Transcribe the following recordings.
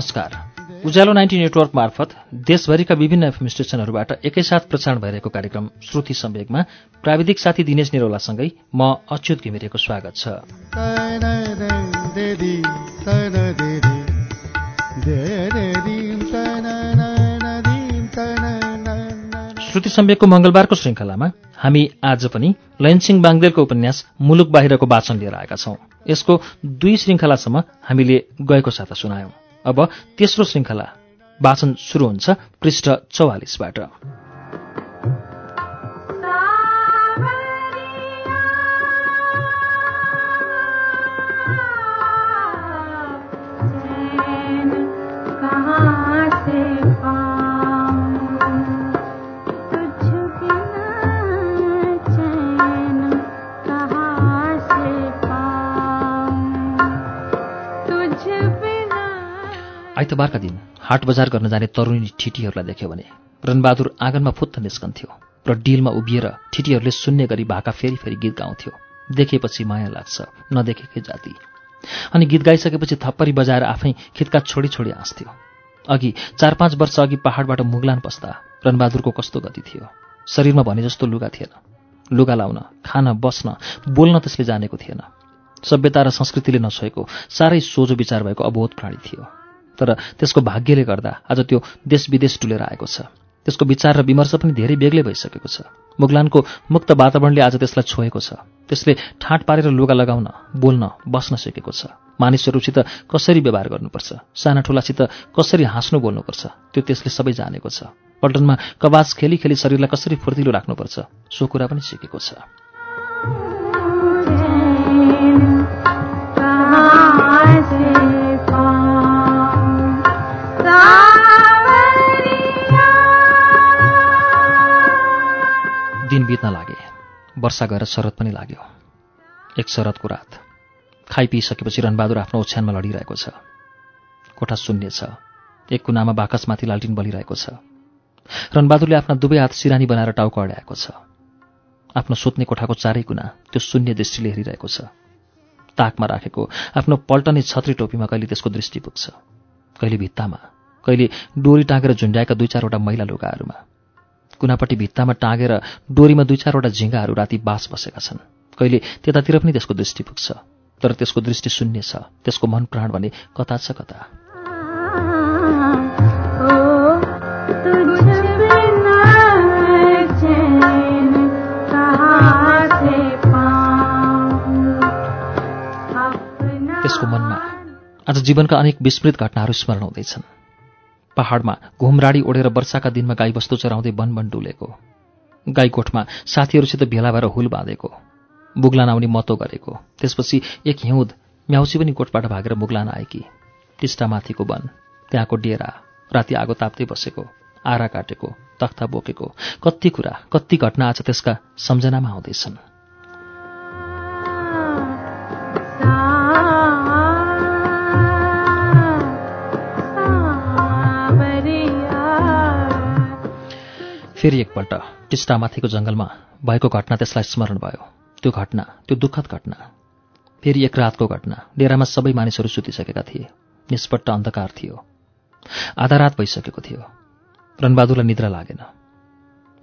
नमस्कार। उज्यालो ninety network मार्फत देशभरिका विभिन्न एफएम स्टेशनहरूबाट एकैसाथ प्रसारण भइरहेको कार्यक्रम श्रुति सम्वेकमा प्राविधिक साथी दिनेश निरौलासँगै म अच्युत घिमिरेको स्वागत छ। श्रुति सम्वेकको मङ्गलबारको श्रृङ्खलामा हामी आज पनि लयनसिंह बाङ्देलको उपन्यास मुलुक बाहिरको वाचन लिएर आएका छौं। यसको दुई श्रृङ्खलासम्म हामीले गएको साता सुनायौं। अब तेस्रो श्रृङ्खला वाचन सुरु हुन्छ पृष्ठ चौवालिसबाट। आइतबारका दिन हाट बजार गर्न जाने तरुणी ठिटीहरूलाई देख्यो भने रणबहादुर आँगनमा फुत्त निस्कन्थ्यो र डिलमा उभिएर ठिटीहरूले सुन्ने गरी भाका फेरि फेरि गीत गाउँथ्यो। देखेपछि माया लाग्छ नदेखेकै जाति। अनि गीत गाइसकेपछि थप्परी बजाएर आफै खितका छोडी छोडी हाँस्थ्यो। अघि चार पाँच वर्ष अघि पहाडबाट मुगलान पस्दा रणबहादुरको कस्तो गति थियो? शरीरमा भने जस्तो लुगा थिएन। लुगा लाउन खान बस्न बोल्न त्यसले जानेको थिएन। सभ्यता र संस्कृतिले नछोएको साह्रै सोझो विचार भएको अबोध प्राणी थियो। तर त्यसको भाग्यले गर्दा आज त्यो देश विदेश डुलेर आएको छ। त्यसको विचार र विमर्श पनि धेरै बेग्लै भइसकेको छ। मुगलानको मुक्त वातावरणले आज त्यसलाई छोएको छ। त्यसले ठाँट पारेर लुगा लगाउन बोल्न बस्न सिकेको छ। मानिसहरूसित कसरी व्यवहार गर्नुपर्छ? साना ठुलासित कसरी हाँस्नु बोल्नुपर्छ? त्यो त्यसले सबै जानेको छ। पल्टनमा कवाज खेली खेली शरीरलाई कसरी फुर्तिलो राख्नुपर्छ? सो कुरा पनि सिकेको छ। दिन बित्न लागे। वर्षा गएर शरद पनि लाग्यो। एक शरदको रात। खाइपिइसकेपछि रणबहादुर आफ्नो ओछ्यानमा लडिरहेको छ। कोठा शून्य छ। एक कुनामा बाकसमाथि लालटिन बलिरहेको छ। रणबहादुरले आफ्ना दुवै हात सिरानी बनाएर टाउको अड्याएको छ। आफ्नो सुत्ने कोठाको चारै कुना त्यो शून्य दृष्टिले हेरिरहेको छ। ताकमा राखेको आफ्नो पल्टने छत्री टोपीमा कहिले त्यसको दृष्टि पुग्छ। कहिले भित्तामा। कहिले डोरी टाँगेर झुन्ड्याएका दुई चारवटा मैला लुगाहरूमा। कुनापट्टि भित्तामा टाँगेर डोरीमा दुई चारवटा झिङ्गाहरू राति बास बसेका छन्। कहिले त्यतातिर पनि त्यसको दृष्टि पुग्छ। तर त्यसको दृष्टि शून्य छ। त्यसको मन प्राण भने कता छ कता त्यसको मनमा आज जीवनका अनेक विस्मृत घटनाहरू स्मरण हुँदैछन्। पहाडमा घुमराडी ओढेर वर्षाका दिनमा गाईबस्तु चराउँदै वन वन डुलेको। गाईकोठमा साथीहरूसित भेला भएर हुल बाँधेको। बुग्लान आउने मतो गरेको। त्यसपछि एक हिउँद म्याउसी पनि कोठबाट भागेर मुगलान आएकी। टिस्टामाथिको वन त्यहाँको डेरा राति आगो ताप्दै बसेको आरा काटेको तख्ता बोकेको कति कुरा कति घटना आज त्यसका सम्झनामा आउँदैछन्। फेरि एकपल्ट टिस्टामाथिको जङ्गलमा भएको घटना त्यसलाई स्मरण भयो। त्यो घटना त्यो दुःखद घटना फेरि एक रातको घटना। डेरामा सबै मानिसहरू सुतिसकेका थिए। निष्पट्ट अन्धकार थियो। आधा रात भइसकेको थियो। रणबहादुरलाई निद्रा लागेन।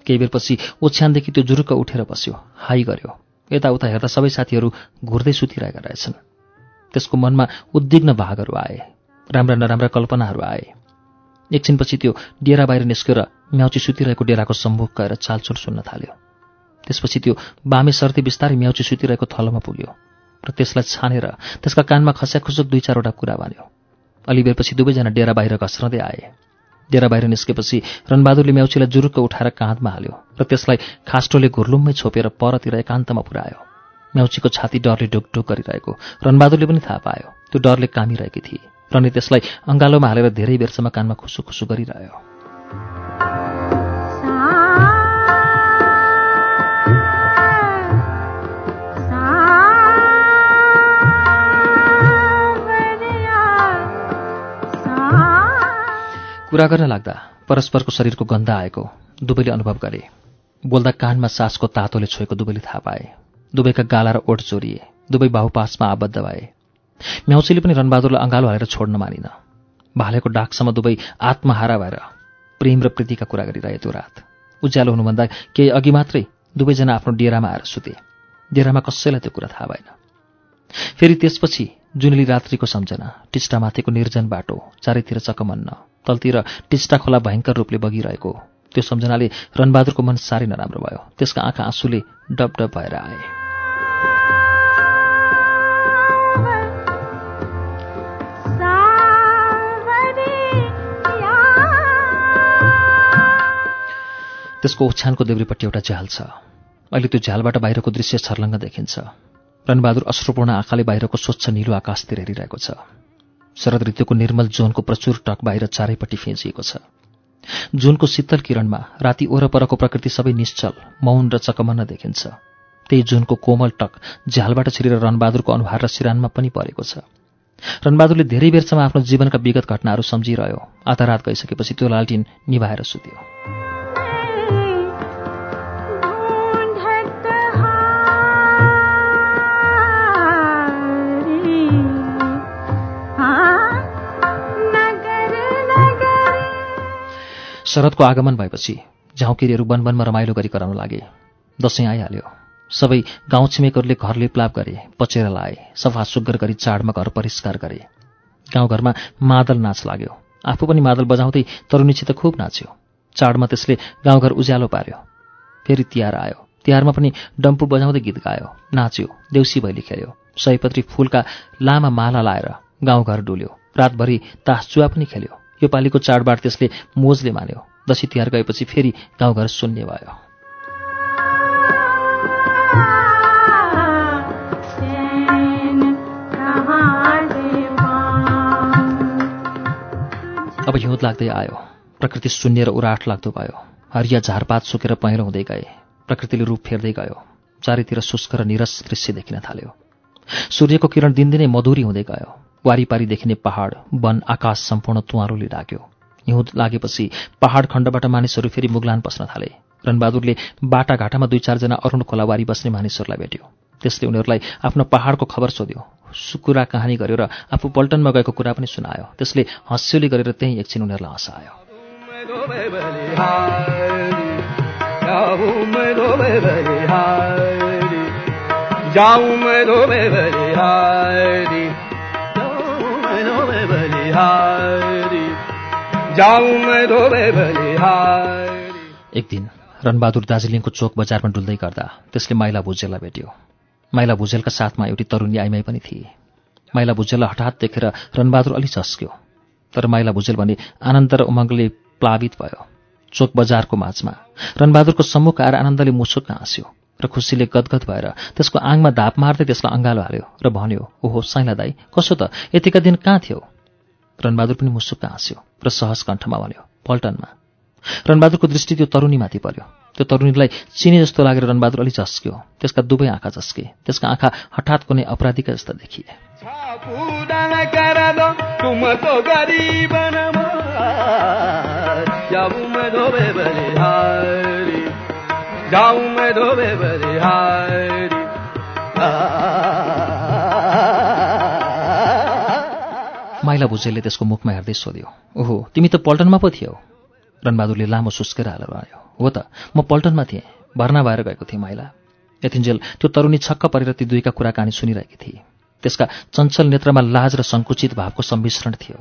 केही बेरपछि ओछ्यानदेखि त्यो जुरुक्क उठेर बस्यो हाई गर्यो। यताउता हेर्दा सबै साथीहरू घुर्दै सुतिरहेका रहेछन्। त्यसको मनमा उद्विग्न भागहरू आए। राम्रा नराम्रा कल्पनाहरू आए। एकछिनपछि त्यो डेरा बाहिर निस्केर म्याउची सुतिरहेको डेराको सम्मुख गएर चालचुल सुन्न थाल्यो। त्यसपछि त्यो बामे सर्ती बिस्तारै म्याउची सुतिरहेको थलोमा पुग्यो र त्यसलाई छानेर त्यसका कानमा खस्याखुसुक दुई चारवटा कुरा भन्यो। अलिबेरपछि दुवैजना डेरा बाहिर घस्रँदै आए। डेरा बाहिर निस्केपछि रणबहादुरले म्याउचीलाई जुरुक्क उठाएर काँधमा हाल्यो र त्यसलाई खास्टोले घुर्लुम्मै छोपेर परतिर एकान्तमा पुऱ्यायो। म्याउचीको छाती डरले ढुकढुक गरिरहेको रणबहादुरले पनि थाहा पायो त्यो डरले कामिरहेकी थिए। र नि त्यसलाई अङ्गालोमा हालेर धेरै बेरसम्म कानमा खुसु खुसु गरिरह्यो। कुरा गर्न लाग्दा परस्परको शरीरको गन्ध आएको दुवैले अनुभव गरे। बोल्दा कानमा सासको तातोले छोएको दुवैले थाहा पाए। दुवैका गाला र ओठ चोरिए। दुवै बाहुपासमा आबद्ध भए। म्याउसीले पनि रणबहादुरलाई अँगालो हालेर छोड्न मानिन। भालेको डाकसम्म दुवै आत्महारा भएर प्रेम र प्रीतिका कुरा गरिरहे त्यो रात। उज्यालो हुनुभन्दा केही अघि मात्रै दुवैजना आफ्नो डेरामा आएर सुते। डेरामा कसैलाई त्यो कुरा थाहा भएन। फेरि त्यसपछि जुनेली रात्रिको सम्झना टिस्टामाथिको निर्जन बाटो चारैतिर चकमन्न तलतिर टिस्टा खोला भयङ्कर रूपले बगिरहेको। त्यो सम्झनाले रणबहादुरको मन साह्रै नराम्रो भयो। त्यसका आँखा आँसुले डब डब भएर आए। त्यसको ओछ्यानको देब्रीपट्टि एउटा झ्याल छ। अहिले त्यो झ्यालबाट बाहिरको दृश्य छर्लङ्ग देखिन्छ। रणबहादुर अश्रुपूर्ण आँखाले बाहिरको स्वच्छ निलो आकाशतिर हेरिरहेको छ। शरद ऋतुको निर्मल जोनको प्रचुर टक बाहिर चारैपट्टि फिँजिएको छ। जुनको शीतल किरणमा राति वरपरको प्रकृति सबै निश्चल मौन र चकमन्न देखिन्छ। त्यही जुनको कोमल टक झ्यालबाट छिरेर रणबहादुरको अनुहार र सिरानमा पनि परेको छ। रणबहादुरले धेरै बेरसम्म आफ्नो जीवनका विगत घटनाहरू सम्झिरह्यो। आधा रात गइसकेपछि त्यो लालटिन निभाएर सुत्यो। शरदको आगमन भएपछि झाउँकिरीहरू वनवनमा रमाइलो गरी कराउन लागे। दसैँ आइहाल्यो। सबै गाउँ छिमेकहरूले घर लिपलाप गरे पचेर लाए सफा सुग्घर गरी चाडमा घर परिष्कार गरे। गाउँघरमा मादल नाच लाग्यो। आफू पनि मादल बजाउँदै तरुणीसित खुब नाच्यो। चाडमा त्यसले गाउँघर उज्यालो पार्यो। फेरि तिहार आयो। तिहारमा पनि डम्पु बजाउँदै गीत गायो नाच्यो देउसी भैली खेल्यो। सयपत्री फुलका लामा माला लाएर गाउँघर डुल्यो। रातभरि तासजुवा पनि खेल्यो। यो पालिको चाडबाड त्यसले मोजले मान्यो। दसैँ तिहार गएपछि फेरि गाउँघर शून्य भयो। अब हिउँद लाग्दै आयो। प्रकृति शून्य र उराट लाग्दो भयो। हरिया झारपात सुकेर पहेँलो हुँदै गए। प्रकृतिले रूप फेर्दै गयो। चारैतिर शुष्क र निरस दृश्य देखिन थाल्यो। सूर्यको किरण दिनदिनै मधुरी हुँदै गयो। वारिपारी देखिने पहाड वन आकाश सम्पूर्ण तुवारोले ढाक्यो हिउँद लागेपछि पहाड खण्डबाट मानिसहरू फेरि मुगलान पस्न थाले। रणबहादुरले बाटाघाटामा दुई चारजना अरुण खोलावारी बस्ने मानिसहरूलाई भेट्यो। त्यसले उनीहरूलाई आफ्नो पहाडको खबर सोध्यो। सुकुरा कहानी गर्यो र आफू पल्टनमा गएको कुरा पनि सुनायो। त्यसले हँस्योली गरेर त्यहीँ एकछिन उनीहरूलाई हँसायो। एक दिन रणबहादुर दार्जिलिङको चोक बजारमा डुल्दै गर्दा त्यसले माइला भुजेललाई भेट्यो। माइला भुजेलका साथमा एउटी तरुणी आइमाई पनि थिए। माइला भुजेललाई हठात देखेर रणबहादुर अलि झस्क्यो तर माइला भुजेल भने आनन्द र उमङ्गले प्लावित भयो। चोक बजारको माझमा रणबहादुरको सम्मुख आएर आनन्दले मुसुक्न हाँस्यो र खुसीले गदगद भएर त्यसको आङमा धाप मार्दै त्यसलाई अँगालो हाल्यो र भन्यो ओहो साइला दाई कसो त? यतिका दिन कहाँ थियो? रणबहादुर पनि मुसुक्क हाँस्यो र सहज कण्ठमा भन्यो पल्टनमा। रणबहादुरको दृष्टि त्यो तरुणीमाथि पर्यो। त्यो तरुणीलाई चिने जस्तो लागेर रणबहादुर अलि झस्क्यो। त्यसका दुवै आँखा झस्के। त्यसका आँखा हठात कुनै अपराधीका जस्ता देखिए। माइला भुजेलले त्यसको मुखमा हेर्दै सोध्यो ओहो तिमी त पल्टनमा पो थियौ? रणबहादुरले लामो सुस्केर हालेर आयो हो त म पल्टनमा थिएँ भर्ना भएर गएको थिएँ माइला। यतिन्जेल त्यो तरुणी छक्क परेर ती दुईका कुराकानी सुनिरहेकी थिए। त्यसका चञ्चल नेत्रमा लाज र सङ्कुचित भावको सम्मिश्रण थियो।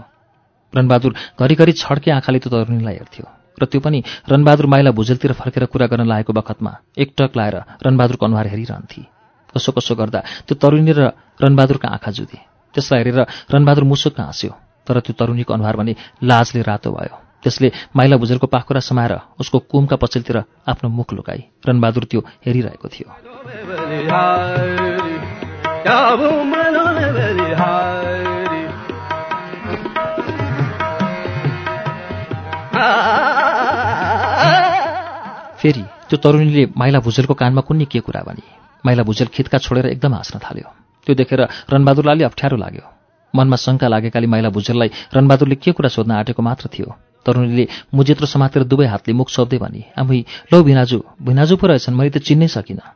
रणबहादुर घरिघरि छड्के आँखाले त्यो तरुणीलाई हेर्थ्यो र त्यो पनि रणबहादुर माइला भुजेलतिर फर्केर कुरा गर्न लागेको बखतमा एकटक लाएर रणबहादुरको अनुहार हेरिरहन्थे। कसो कसो गर्दा त्यो तरुणी र रणबहादुरका आँखा जुधे त्यसलाई हेरेर रणबहादुर मुसुक्क हाँस्यो तर त्यो तरुणीको अनुहार भने लाजले रातो भयो। त्यसले माइला भुजेलको पाखुरा समाएर उसको कुमका पछिल्तिर आफ्नो मुख लुकाई। रणबहादुर त्यो हेरिरहेको थियो। फेरि त्यो तरुणीले माइला भुजेलको कानमा कुन्नी के कुरा भने? माइला भुजेल खितका छोडेर एकदम हाँस्न थाल्यो। त्यो देखेर रणबहादुरलाई अप्ठ्यारो लाग्यो। मनमा शङ्का लागेकाले माइला भुजेललाई रणबहादुरले के कुरा सोध्न आँटेको मात्र थियो। तरुणीले मुजेत्रो समातेर दुवै हातले मुख सोध्दै भने आमै लौ भिनाजु भिनाजु पो रहेछन् मैले त चिन्नै सकिनँ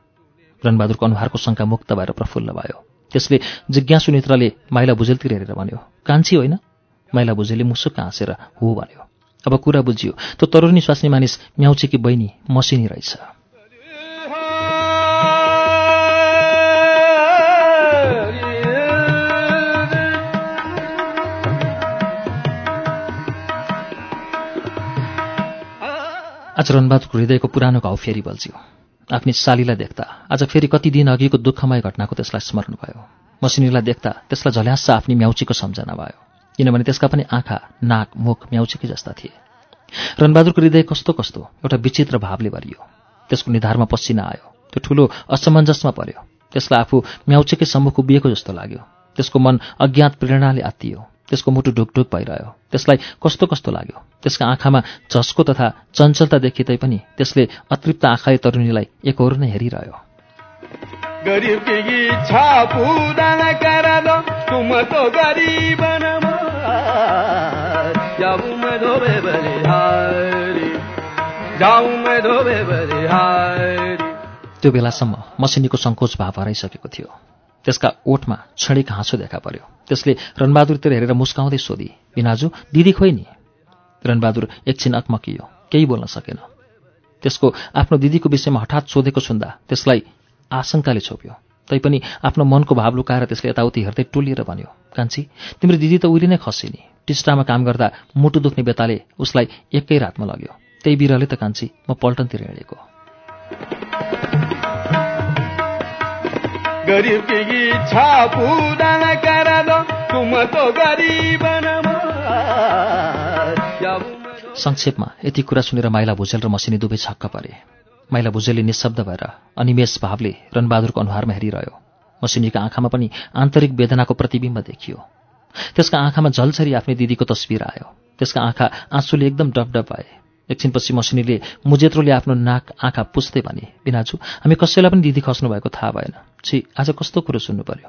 रणबहादुरको अनुहारको शङ्का मुक्त भएर प्रफुल्ल भयो। त्यसले जिज्ञासु नेत्रले माइला भुजेलतिर हेरेर भन्यो कान्छी होइन माइला भुजेलले मुसुक्क हाँसेर हो भन्यो अब कुरा बुझियो त्यो तरुणी स्वास्नी मानिस म्याउचेकी बहिनी मसिनी रहेछ। आज रणबहादुरको हृदयको पुरानो घाउ फेरि बल्झ्यो। आफ्नी सालीलाई देख्दा आज फेरि कति दिन अघिको दुःखमय घटनाको त्यसलाई स्मरण भयो। मसिनीलाई देख्दा त्यसलाई झल्यास आफ्नी म्याउचीको सम्झना भयो किनभने त्यसका पनि आँखा नाक मुख म्याउचीकै जस्ता थिए। रणबहादुरको हृदय कस्तो कस्तो एउटा विचित्र भावले भरियो। त्यसको निधारमा पसिना आयो। त्यो ठुलो असमञ्जसमा पर्यो त्यसलाई आफू म्याउचेकै सम्मुख उभिएको जस्तो लाग्यो। त्यसको मन अज्ञात प्रेरणाले आत्तियो। त्यसको मुटु ढुकढुक भइरह्यो। त्यसलाई कस्तो कस्तो लाग्यो? त्यसका आँखामा झस्को तथा चञ्चलता देखिँदै पनि त्यसले अतृप्त आँखाले तरुणीलाई एकहोरो नै हेरिरह्यो। त्यो बेलासम्म मसिनीको सङ्कोच भाव हराइसकेको थियो। त्यसका ओठमा क्षणिक हाँसो देखा पर्यो। त्यसले रणबहादुरतिर हेरेर मुस्काउँदै सोधी बिनाजु दिदी खोइ नि? रणबहादुर एकछिन अकमकियो केही बोल्न सकेन। त्यसको आफ्नो दिदीको विषयमा हठात सोधेको सुन्दा त्यसलाई आशंकाले छोप्यो। तैपनि आफ्नो मनको भाव लुकाएर त्यसले यताउति हेर्दै टोलिएर भन्यो कान्छी तिम्रो दिदी त उहिले नै खसिनी टिस्टामा काम गर्दा मुटु दुख्ने बेताले उसलाई एकै रातमा लग्यो। त्यही बिरहले त कान्छी म पल्टनतिर हिँडेको। संक्षेपमा यति कुरा सुनेर माइला भुजेल र मसिनी दुवै छक्क परे। माइला भुजेलले निशब्द भएर अनिमेष भावले रणबहादुरको अनुहारमा हेरिरह्यो। मसिनीका आँखामा पनि आन्तरिक वेदनाको प्रतिबिम्ब देखियो। त्यसका आँखामा झलझरी आफ्नै दिदीको तस्विर आयो। त्यसका आँखा आँसुले एकदम डबडब भए। एकछिनपछि मसिनीले मुजेत्रोले आफ्नो नाक आँखा पुस्दै भने बिनाजु हामी कसैलाई पनि दिदी खस्नु भएको थाहा भएन। छि आज कस्तो कुरो सुन्नु पर्यो?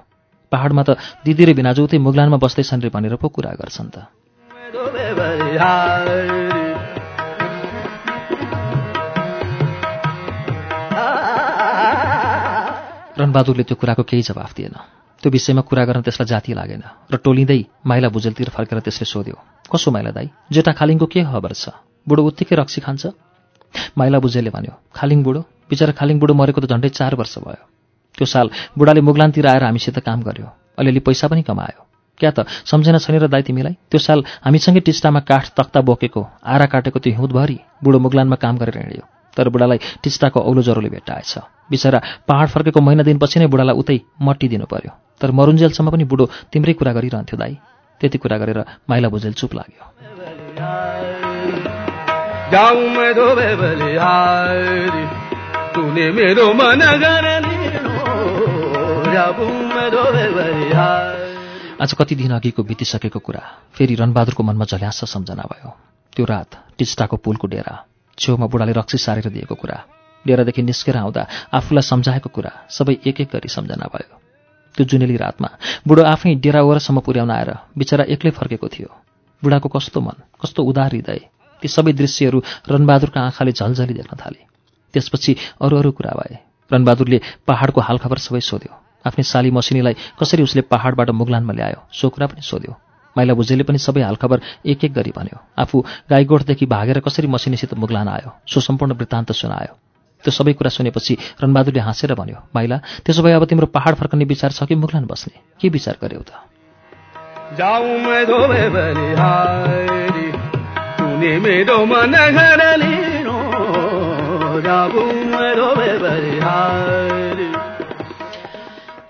पहाडमा त दिदी र बिनाजु उतै मुगलानमा बस्दैछन् रे भनेर पो कुरा गर्छन् त। रणबहादुरले त्यो कुराको केही जवाफ दिएन। त्यो विषयमा कुरा गर्न त्यसलाई जाति लागेन र टोलिँदै माइला भुजेलतिर फर्केर त्यसले सोध्यो कसो माइला दाई? जेठा खालिङको के खबर छ? बुढो उत्तिकै रक्सी खान्छ। माइला बुझेले भन्यो खालिङ बुढो बिचरा खालिङ बुढो मरेको त झन्डै चार वर्ष भयो। त्यो साल बुढाले मुगलानतिर आएर हामीसित काम गर्यो। अलिअलि पैसा पनि कमायो। क्या त सम्झना छैन र दाइ तिमीलाई? त्यो साल हामीसँगै टिस्टामा काठ तख्ता बोकेको आरा काटेको त्यो हिउँदभरि बुढो मुगलानमा काम गरेर हिँड्यो। तर बुढालाई टिस्टाको औलो ज्वरोले भेट्टाएछ। बिचरा पहाड फर्केको महिना दिनपछि नै बुढालाई उतै मट्टी दिनु पर्यो। तर मरुन्जेलसम्म पनि बुढो तिम्रै कुरा गरिरहन्थ्यो दाई। त्यति कुरा गरेर माइला भुजेल चुप लाग्यो। मेरो मन आज कति दिन अघिको बितिसकेको कुरा फेरि रणबहादुरको मनमा झल्यास सम्झना भयो त्यो रात टिस्टाको पुलको डेरा छेउमा बुढाले रक्सी सारेर दिएको कुरा डेरादेखि निस्केर आउँदा आफूलाई सम्झाएको कुरा सबै एक एक गरी सम्झना भयो त्यो जुनेली रातमा बुढो आफै डेरा वरसम्म पुर्याउन आएर बिचरा एक्लै फर्केको थियो। बुढाको कस्तो मन कस्तो उदार हृदय ती सबै दृश्यहरू रणबहादुरका आँखाले झलझली देख्न थाले। त्यसपछि अरू अरू कुरा भए। रणबहादुरले पहाडको हालखबर सबै सोध्यो। आफ्नै साली मसिनीलाई कसरी उसले पहाडबाट मुगलानमा ल्यायो? सो कुरा पनि सोध्यो। माइला भुजेले पनि सबै हालखबर एक एक गरी भन्यो। आफू गाईगोठदेखि भागेर कसरी मसिनीसित मुगलान आयो? सो सम्पूर्ण वृत्तान्त सुनायो। त्यो सबै कुरा सुनेपछि रणबहादुरले हाँसेर भन्यो माइला त्यसो भए अब तिम्रो पहाड फर्कने विचार छ कि मुगलान बस्ने? के विचार गर्यौ त?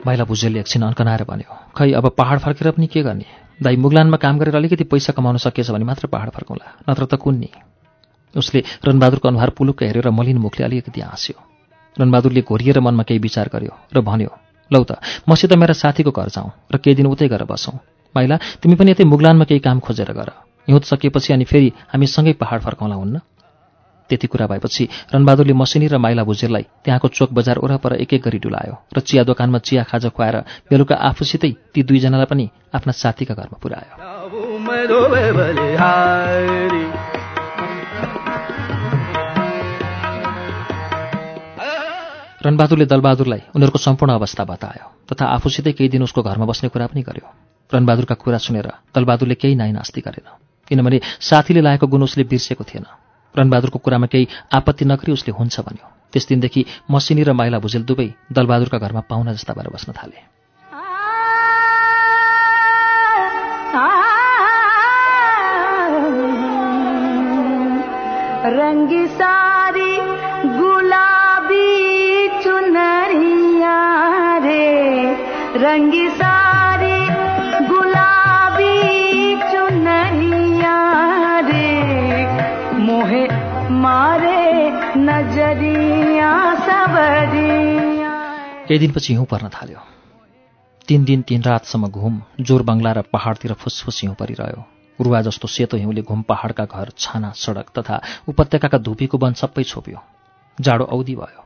माइला भुजेलले एकछिन अन्कनाएर भन्यो खै अब पहाड फर्केर पनि के गर्ने दाई मुगलानमा काम गरेर अलिकति पैसा कमाउन सकिएछ भने मात्र पहाड फर्कौँला नत्र त कुन्नी उसले रणबहादुरको अनुहार पुलुक्क हेरेर मलिन मुखले अलिकति हाँस्यो रणबहादुरले घोरिएर मनमा केही विचार गर्यो र भन्यो लौ त मसित मेरा साथीको घर जाउँ र केही दिन उतै गएर बसौँ माइला तिमी पनि यतै मुगलानमा केही काम खोजेर गर हिउँद सकिएपछि अनि फेरि हामी सँगै पहाड फर्काउँला हुन्न। त्यति कुरा भएपछि रणबहादुरले मसिनी र माइला भुजेरलाई त्यहाँको चोक बजार वरपर एक एक गरी डुलायो र चिया दोकानमा चिया खाजा खुवाएर बेलुका आफूसितै ती दुईजनालाई पनि आफ्ना साथीका घरमा पुर्यायो। रणबहादुरले दलबहादुरलाई उनीहरूको सम्पूर्ण अवस्था बतायो तथा आफूसितै केही दिन उसको घरमा बस्ने कुरा पनि गर्यो। रणबहादुरका कुरा सुनेर दलबहादुरले केही नाइ नास्ति गरेन। किनभने साथीले लागेको गुण उसले बिर्सेको थिएन। रणबहादुरको कुरामा केही आपत्ति नगरी उसले हुन्छ भन्यो। त्यस दिनदेखि मसिनी र माइला भुजेल दुवै दलबहादुरका घरमा पाहुना जस्ता भएर बस्न थाले। रङ्गी सारी गुलाबी चुनरिया रे। केही दिनपछि हिउँ पर्न थाल्यो। तिन दिन तिन रातसम्म घुम जोर बङ्गला र पहाडतिर फुसफुस हिउँ परिरह्यो। उरुवा जस्तो सेतो हिउँले घुम पहाडका घर छाना सडक तथा उपत्यकाका धुपीको वन सबै छोप्यो। जाडो औधी भयो।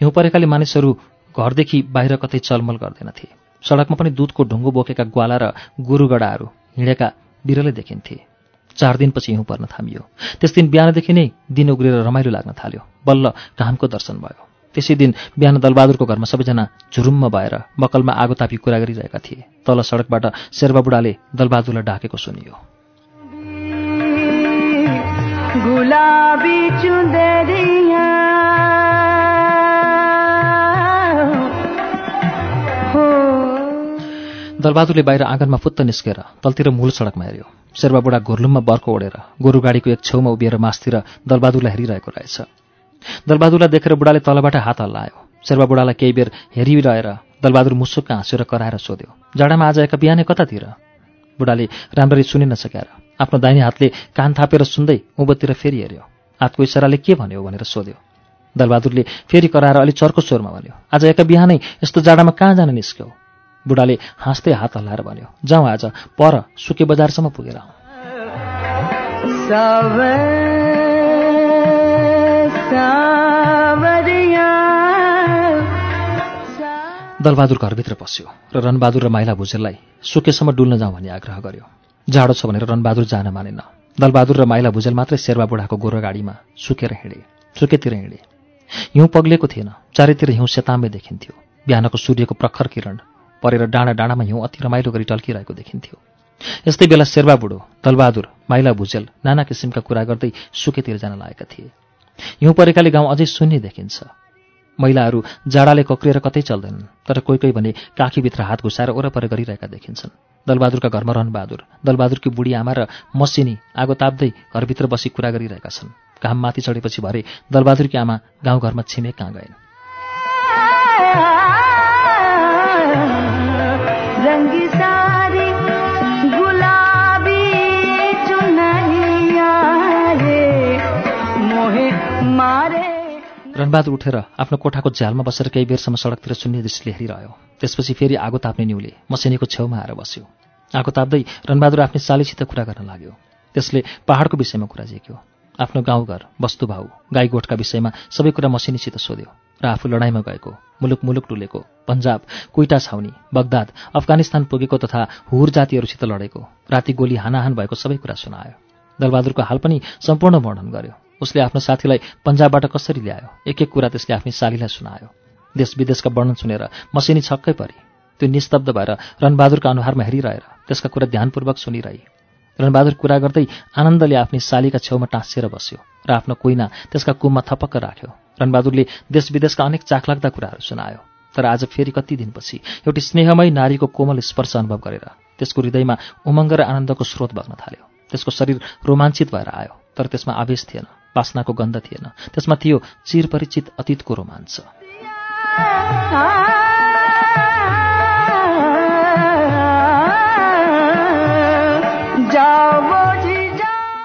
हिउँ परेकाले मानिसहरू घरदेखि बाहिर कतै चलमल गर्दैनथे सडकमा पनि दुधको ढुङ्गो बोकेका ग्वाला र गोरुगडाहरू हिँडेका बिरलै देखिन्थे। चार दिनपछि हिउँ पर्न थामियो। त्यस दिन बिहानदेखि नै दिन उग्रेर रमाइलो लाग्न थाल्यो। बल्ल घामको दर्शन भयो। त्यसै दिन बिहान दलबहादुरको घरमा सबैजना झुरुम्म भएर बकलमा आगो तापी कुरा गरिरहेका थिए। तल सडकबाट शेर्बा बुढाले दलबहादुरलाई डाकेको सुनियो। दलबहादुरले बाहिर आँगनमा फुत्त निस्केर तलतिर मूल सडकमा हेऱ्यो। शेर्बा बुढा घुर्लुममा बर्को ओढेर गोरु गाडीको एक छेउमा उभिएर मासतिर दलबहादुरलाई हेरिरहेको रहेछ। दलबहादुरलाई देखेर बुढाले तलबाट हात हल्लायो। शेर्बा बुढालाई केही बेर हेरिरहेर दलबहादुर मुसुक्क हाँसेर कराएर सोध्यो जाडामा आज एका बिहानै कतातिर? बुढाले राम्ररी सुनि नसक्यार आफ्नो दाहिने हातले कान थापेर सुन्दै उँभोतिर फेरि हेऱ्यो। हातको इसाराले के भन्यो? भनेर सोध्यो। दलबहादुरले फेरि कराएर अलि चर्को स्वरमा भन्यो आज एका बिहानै यस्तो जाडामा कहाँ जान निस्क्यौ? बुढाले हाँस्दै हात हल्लाएर भन्यो जाउँ आज पर सुके बजारसम्म पुगेर आउँ। दलबहादुर घरभित्र पस्यो र रणबहादुर र माइला भुजेललाई सुकेसम्म डुल्न जाउँ भनी आग्रह गर्यो। जाडो छ भनेर रणबहादुर जान मानेन। दलबहादुर र माइला भुजेल मात्रै शेर्बा बुढाको गोरो गाडीमा सुकेर हिँडे सुकेतिर हिँडे। हिउँ पग्लेको थिएन चारैतिर हिउँ सेताम्बै देखिन्थ्यो। बिहानको सूर्यको प्रखर किरण परेर डाँडा डाँडामा हिउँ अति रमाइलो गरी टल्किरहेको देखिन्थ्यो। यस्तै बेला शेर्बा बुढो दलबहादुर माइला भुजेल नाना किसिमका कुरा गर्दै सुकेतिर जान लागेका थिए। हिउँ परेकाले गाउँ अझै शून्य देखिन्छ। महिलाहरू जाडाले कक्रिएर कतै चल्दैनन् तर कोही कोही भने काखीभित्र हात घुसाएर वरपर गरिरहेका देखिन्छन्। दलबहादुरका घरमा रनबहादुर दलबहादुरकी बुढी आमा र मसिनी आगो ताप्दै घरभित्र बसी कुरा गरिरहेका छन्। घाम माथि चढेपछि भरे दलबहादुरकी आमा गाउँघरमा छिमेक कहाँ गइन् रणबहादुर उठेर आफ्नो कोठाको झ्यालमा बसेर केही बेरसम्म सडकतिर शून्य दृष्टिले हेरिरह्यो। त्यसपछि फेरि आगो ताप्ने न्युले मसिनीको छेउमा आएर बस्यो। आगो ताप्दै रणबहादुर आफ्नो सालीसित कुरा गर्न लाग्यो। त्यसले पहाडको विषयमा कुरा झेक्यो। आफ्नो गाउँघर वस्तुभाउ गाई गोठका विषयमा सबै कुरा मसिनीसित सोध्यो र आफू लडाइँमा गएको मुलुक मुलुक डुलेको पन्जाब कुइटा छाउनी बगदाद अफगानिस्तान पुगेको तथा हुर जातिहरूसित लडेको राति गोली हानाहान भएको सबै कुरा सुनायो। दलबहादुरको हाल पनि सम्पूर्ण वर्णन गर्यो। उसले आफ्नो साथीलाई पन्जाबबाट कसरी ल्यायो? एक एक कुरा त्यसले आफ्नै सालीलाई सुनायो। देश विदेशका वर्णन सुनेर मसिनी छक्कै परी। त्यो निस्तब्ध भएर रणबहादुरका अनुहारमा हेरिरहेर त्यसका कुरा ध्यानपूर्वक सुनिरहे। रणबहादुर कुरा गर्दै आनन्दले आफ्नै सालीका छेउमा टाँसिएर बस्यो र आफ्नो कोइना त्यसका कुममा थपक्क राख्यो। रणबहादुरले देश विदेशका अनेक चाखलाग्दा कुराहरू सुनायो। तर आज फेरि कति दिनपछि एउटी स्नेहमय नारीको कोमल स्पर्श अनुभव गरेर त्यसको हृदयमा उमङ्ग र आनन्दको स्रोत बग्न थाल्यो। त्यसको शरीर रोमाञ्चित भएर आयो तर त्यसमा आवेश थिएन। वासनाको गन्ध थिएन। त्यसमा थियो चिरपरिचित अतीतको रोमाञ्च।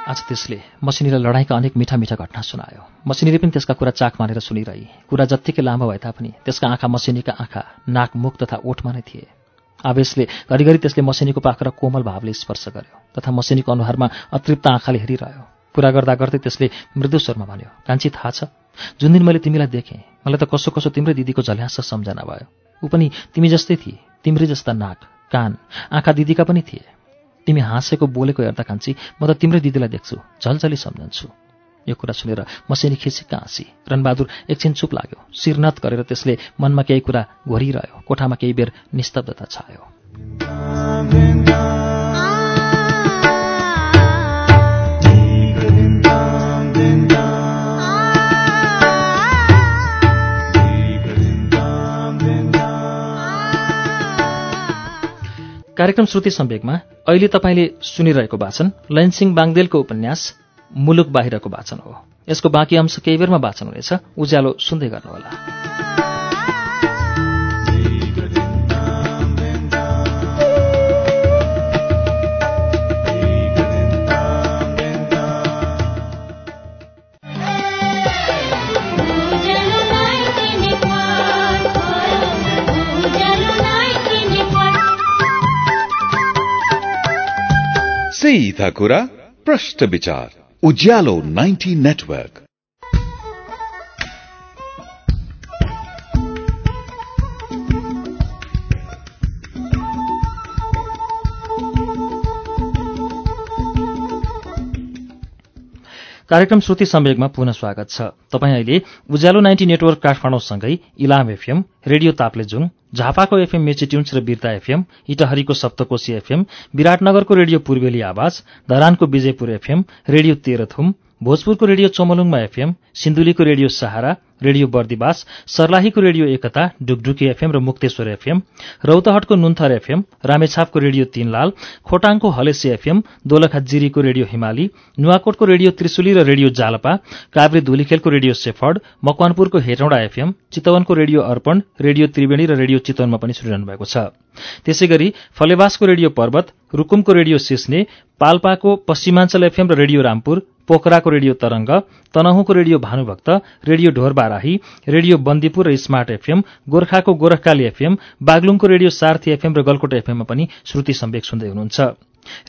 आज त्यसले मसिनीलाई लडाइँका अनेक मिठा मिठा घटना सुनायो। मसिनीले पनि त्यसका कुरा चाख मानेर सुनिरही। कुरा जत्तिकै लामो भए तापनि त्यसका आँखा मसिनीका आँखा नाक मुख तथा ओठमा नै थिए। आवेशले घरिघरि त्यसले मसिनीको पाखर कोमल भावले स्पर्श गर्यो तथा मसिनीको अनुहारमा अतृप्त आँखाले हेरिरह्यो। कुरा गर्दा गर्दै त्यसले मृदु स्वरमा भन्यो कान्छी थाहा छ जुन दिन मैले तिमीलाई देखेँ मलाई त कसो कसो तिम्रै दिदीको झल्यास सम्झना भयो। ऊ पनि तिमी जस्तै थिए तिम्रै जस्ता नाक कान आँखा दिदीका पनि थिए। तिमी हाँसेको बोलेको हेर्दा कान्छी म त तिम्रै दिदीलाई देख्छु झलझली सम्झन्छु। यो कुरा सुनेर मसिनी खिसिक्क हाँसी रणबहादुर एकछिन चुप लाग्यो शिरनत गरेर त्यसले मनमा केही कुरा घोरिरह्यो कोठामा केही बेर निस्तब्धता छायो। कार्यक्रम श्रुति सम्वेकमा अहिले तपाईँले सुनिरहेको वाचन लैनसिंह बाङदेलको उपन्यास मुलुक बाहिरको वाचन हो। यसको बाँकी अंश केही बेरमा वाचन हुनेछ। उज्यालो सुन्दै गर्नुहोला। सीधा कुरा प्रश्न विचार उज्यालो 90 नेटवर्क कार्यक्रम श्रुति सम्वेकमा पुनः स्वागत छ। तपाईँ अहिले उज्यालो नाइन्टी नेटवर्क काठमाडौँसँगै इलाम एफएम रेडियो ताप्लेजुङ झापाको एफएम मेचिट्युन्स र बिर्ता एफएम इटहरीको सप्तकोशी एफएम विराटनगरको रेडियो पूर्वेली आवाज धरानको विजयपुर एफएम रेडियो तेह्रथुम भोजपुरको रेडियो चोमलुङमा एफएम सिन्धुलीको रेडियो सहारा रेडियो बर्दिवास सर्लाहीको रेडियो एकता डुकडुकी एफएम र मुक्तेश्वर एफएम रौतहटको नुन्थर एफएम रामेछापको रेडियो तीनलाल खोटाङको हलेसी एफएम दोलखा जिरीको रेडियो हिमाली नुवाकोटको रेडियो त्रिशुली र रेडियो जालपा काभ्रे धुलीखेलको रेडियो सेफर्ड मकवानपुरको हेटौँडा एफएम चितवनको रेडियो अर्पण रेडियो त्रिवेणी र रेडियो चितवनमा पनि सुनिरहनु भएको छ। त्यसै गरी फलेवासको रेडियो पर्वत रुकुमको रेडियो सिस्ने पाल्पाको पश्चिमाञ्चल एफएम र रेडियो रामपुर पोखराको radio Tarang तनहुँको radio Bhanubhakta radio Dhorbarahi radio Bandipur र स्मार्ट एफएम गोर्खाको गोरखकाली एफएम बागलुङको रेडियो सार्थी एफएम र गलकोट एफएममा पनि श्रुति सम्वेक सुन्दै हुनुहुन्छ।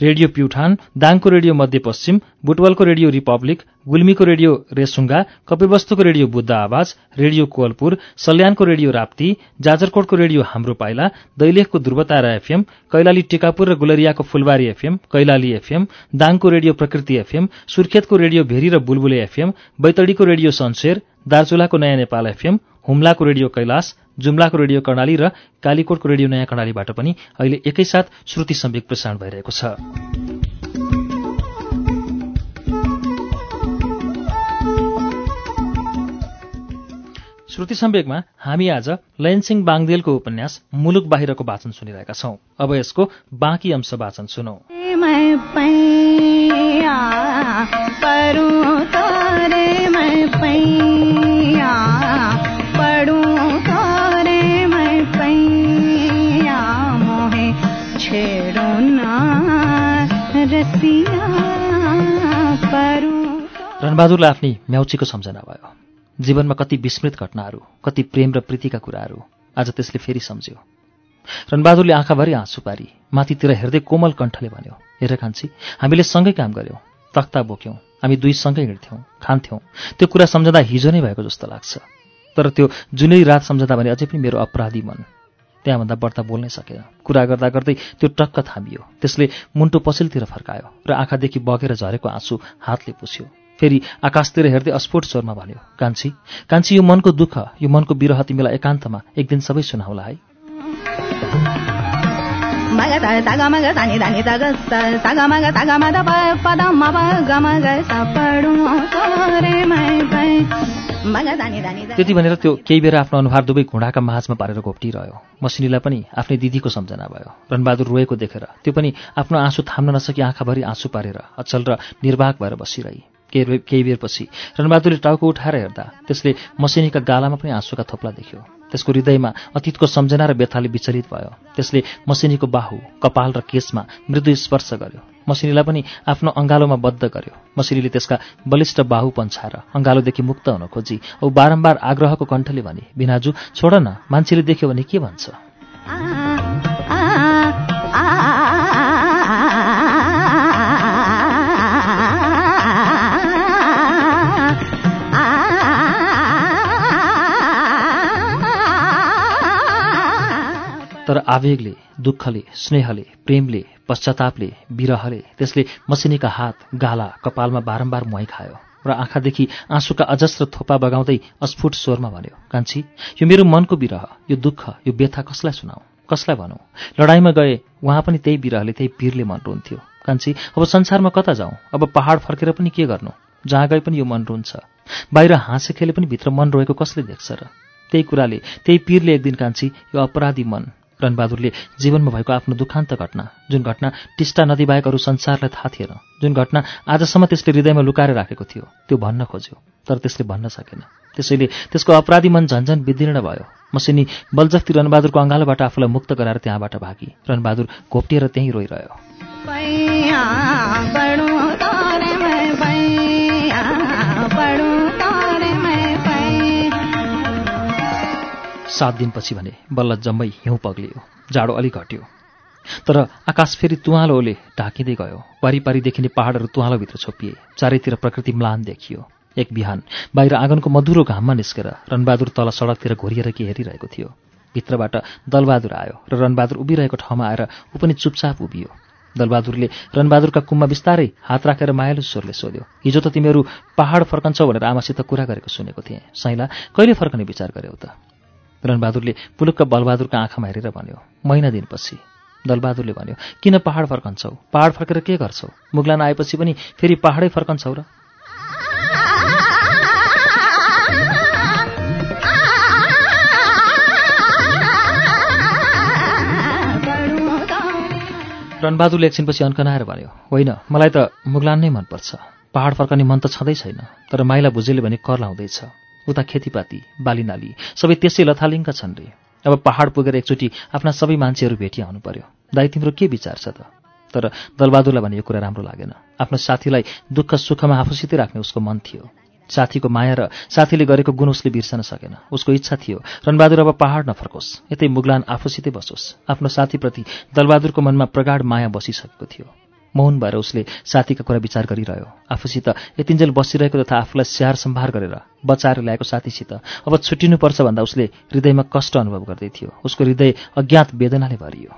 रेडियो प्युठान दाङको रेडियो मध्यपश्चिम बुटवलको रेडियो रिपब्लिक गुल्मीको रेडियो रेसुङ्गा कपिवस्तुको रेडियो बुद्ध आवाज रेडियो कोवलपुर सल्यानको रेडियो राप्ती जाजरकोटको रेडियो हाम्रो पाइला दैलेखको ध्रुवतारा एफएम कैलाली टिकापुर र गुलरियाको फुलबारी एफएम कैलाली एफएम दाङको रेडियो प्रकृति एफएम सुर्खेतको रेडियो भेरी र बुलबुले एफएम बैतडीको रेडियो सन्सेर दार्चुलाको नयाँ नेपाल एफएम हुम्लाको रेडियो कैलाश जुम्लाको रेडियो कर्णाली र कालीकोटको रेडियो नयाँ कर्णालीबाट पनि अहिले एकैसाथ श्रुति सम्वेक प्रसारण भइरहेको छ। श्रुति सम्वेकमा हामी आज लयनसिंह बाङदेलको उपन्यास मुलुक बाहिरको वाचन सुनिरहेका छौं। अब यसको बाँकी अंश वाचन सुनौ। परूं रणबहादुरलाई आफ्नी म्याउचीको सम्झना भयो। जीवनमा कति विस्मृत घटनाहरू कति प्रेम र प्रीतिका कुराहरू आज त्यसले फेरि सम्झ्यो। रणबहादुरले आँखाभरि आँसु पारी माथितिर हेर्दै कोमल कण्ठले भन्यो हेर कान्छी हामीले सँगै काम गऱ्यौँ तख्ता बोक्यौँ हामी दुई सँगै हिँड्थ्यौँ खान्थ्यौँ। त्यो कुरा सम्झँदा हिजो नै भएको जस्तो लाग्छ। तर त्यो जुनै रात सम्झँदा भने अझै पनि मेरो अपराधी मन। त्यहाँभन्दा बढ्ता बोल्नै सकेन। कुरा गर्दा गर्दै त्यो टक्क थामियो। त्यसले मुन्टो पछिल्तिर फर्कायो र आँखादेखि बगेर झरेको आँसु हातले पुस्यो। फेरि आकाशतिर हेर्दै अस्फोट स्वरमा भन्यो कान्छी कान्छी यो मनको दुःख यो मनको बिरह तिमीलाई एकान्तमा एक दिन सबै सुनाउला है। त्यति भनेर त्यो केही बेर आफ्नो अनुहार दुवै घुँडाका माझमा पारेर घोप्टिरह्यो। मसिनीलाई पनि आफ्नै दिदीको सम्झना भयो। रणबहादुर रोएको देखेर त्यो पनि आफ्नो आँसु थाम्न नसकी आँखाभरि आँसु पारेर अचल र निर्वाक भएर बसिरही। केही बेरपछि रणबहादुरले टाउको उठाएर हेर्दा त्यसले मसिनीका गालामा पनि आँसुका थोप्ला देख्यो। त्यसको हृदयमा अतीतको सम्झना र व्यथाले विचलित भयो। त्यसले मसिनीको बाहु कपाल र केसमा मृदु स्पर्श गर्यो। मसिनीलाई पनि आफ्नो अङ्गालोमा बद्ध गर्यो। मसिनीले त्यसका बलिष्ठ बाहु पन्छाएर अङ्गालोदेखि मुक्त हुन खोजी। औ बारम्बार आग्रहको कण्ठले भने बिनाजु छोड न मान्छेले देख्यो भने के भन्छ? आवेगले दुःखले स्नेहले प्रेमले पश्चातापले विरहले त्यसले मसिनीका हात गाला कपालमा बारम्बार मुहाई खायो र आँखादेखि आँसुका अजस्र थोपा बगाउँदै अस्फुट स्वरमा भन्यो कान्छी यो मेरो मनको विरह यो दुःख यो व्यथा कसलाई सुनाऊ? कसलाई भनौँ? लडाइँमा गए उहाँ पनि त्यही विरहले त्यही पीरले मन रुन्थ्यो कान्छी अब संसारमा कता जाउँ अब पहाड फर्केर पनि के गर्नु? जहाँ गए पनि यो मन रुन्छ बाहिर हाँसे खेले पनि भित्र मन रोएको कसले देख्छ र? त्यही कुराले त्यही पीरले एक दिन कान्छी यो अपराधी मन रणबहादुरले जीवनमा भएको आफ्नो दुखान्त घटना जुन घटना टिस्टा नदीबाहेक अरू संसारलाई थाहा थिएन जुन घटना आजसम्म त्यसले हृदयमा लुकाएर राखेको थियो त्यो भन्न खोज्यो तर त्यसले भन्न सकेन। त्यसैले त्यसको अपराधी मन झन्झन विदीर्ण भयो। मसिनी बलजफ्ती रणबहादुरको अँगालोबाट आफूलाई मुक्त गराएर त्यहाँबाट भागी। रणबहादुर घोप्टिएर त्यहीँ रोइरह्यो। सात दिनपछि भने बल्ल जम्मै हिउँ पग्लियो जाडो अलिक घट्यो। तर आकाश फेरि तुवालोले ढाकिँदै गयो। वारिपारी देखिने पहाडहरू तुवालोभित्र छोपिए चारैतिर प्रकृति म्लान देखियो। एक बिहान बाहिर आँगनको मधुरो घाममा निस्केर रणबहादुर तल सडकतिर घोरिएर के हेरिरहेको थियो। भित्रबाट दलबहादुर आयो र रणबहादुर उभिरहेको ठाउँमा आएर ऊ पनि चुपचाप उभियो। दलबहादुरले रणबहादुरका कुममा बिस्तारै हात राखेर मायालु स्वरले सोध्यो हिजो त तिमीहरू पहाड फर्कन्छौ भनेर आमासित कुरा गरेको सुनेको थिएँ। साइला कहिले फर्कने विचार गर्यौ त? रणबहादुरले पुलुक्क बलबहादुरका आँखामा हेरेर भन्यो महिना दिनपछि। दलबहादुरले भन्यो किन पहाड फर्कन्छौ? पहाड फर्केर के गर्छौ? मुगलान आएपछि पनि फेरि पहाडै फर्कन्छौ र? रणबहादुरले एकछिनपछि अन्कनाएर भन्यो होइन मलाई त मुगलान नै मनपर्छ। पहाड फर्कने मन त छँदै छैन तर माइला भुजेले भने कर लाउँदैछ। उता खेतीपाती बालीनाली सबै त्यसै लथालिङ्ग छन् रे। अब पहाड पुगेर एकचोटि आफ्ना सबै मान्छेहरू भेटी आउनु पर्यो। दाइ तिम्रो के विचार छ त? तर दलबहादुरलाई भने यो कुरा राम्रो लागेन। आफ्नो साथीलाई दुःख सुखमा आफूसितै राख्ने उसको मन थियो। साथीको माया र साथीले गरेको गुण उसले बिर्सन सकेन। उसको इच्छा थियो रणबहादुर अब पहाड नफर्कोस्। यतै मुगलान आफूसितै बसोस्। आफ्नो साथीप्रति दलबहादुरको मनमा प्रगाढ माया बसिसकेको थियो। मौन भएर उसले साथीका कुरा विचार गरिरह्यो। आफूसित यतिन्जेल बसिरहेको तथा आफूलाई स्याहार सम्भार गरेर बचाएर ल्याएको साथीसित अब छुट्टिनुपर्छ भन्दा उसले हृदयमा कष्ट अनुभव गर्दै थियो। उसको हृदय अज्ञात वेदनाले भरियो।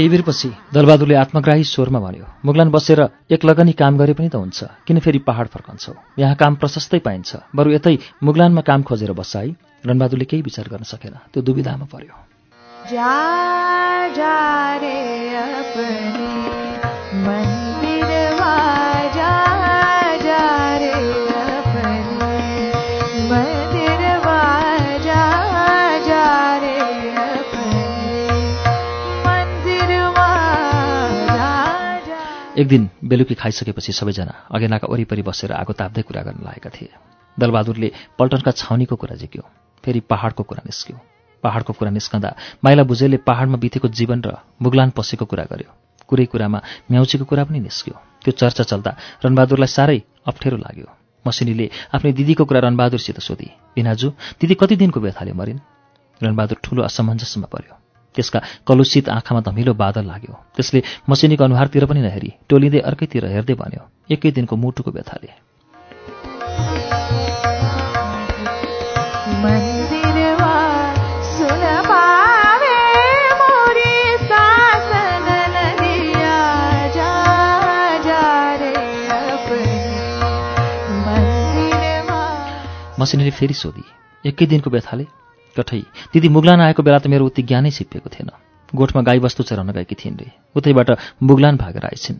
केही बेरपछि दलबहादुरले आत्मग्राही स्वरमा भन्यो मुगलान बसेर एक लगनी काम गरे पनि त हुन्छ किन फेरि पहाड फर्कन्छौ? यहाँ काम प्रशस्तै पाइन्छ। बरु यतै मुगलानमा काम खोजेर बस्छ है रणबहादुरले केही विचार गर्न सकेन। त्यो दुविधामा पर्यो। एक दिन बेलुकी खाइसकेपछि सबैजना अगेनाका वरिपरि बसेर आगो ताप्दै कुरा गर्न लागेका थिए। दलबहादुरले पल्टनका छाउनीको कुरा जिक्यो फेरि पहाडको कुरा निस्क्यो। पहाडको कुरा निस्कँदा माइला भुजेलले पहाडमा बितेको जीवन र मुगलान पसेको कुरा गर्यो। कुरै कुरामा म्याउचीको कुरा पनि निस्क्यो। त्यो चर्चा चल्दा रणबहादुरलाई साह्रै अप्ठ्यारो लाग्यो। मसिनीले आफ्नै दिदीको कुरा रणबहादुरसित सोधी बिनाजु दिदी कति दिनको व्यथाले मरिन्? रणबहादुर ठूलो असमञ्जसमा पर्यो त्यसका कलुषित आँखामा धमिलो बादल लाग्यो। त्यसले मसिनीको अनुहारतिर पनि नहेरी टोलिँदै अर्कैतिर हेर्दै भन्यो एकै दिनको मुटुको व्यथाले। मसिनीले फेरि सोधी एकै दिनको व्यथाले? कठै दिदी मुगलान आएको बेला त मेरो उति ज्ञानै छिप्पिएको थिएन। गोठमा गाईबस्तु चराउन गएकी थिइन् रे। उतैबाट मुगलान भागेर आइछिन्।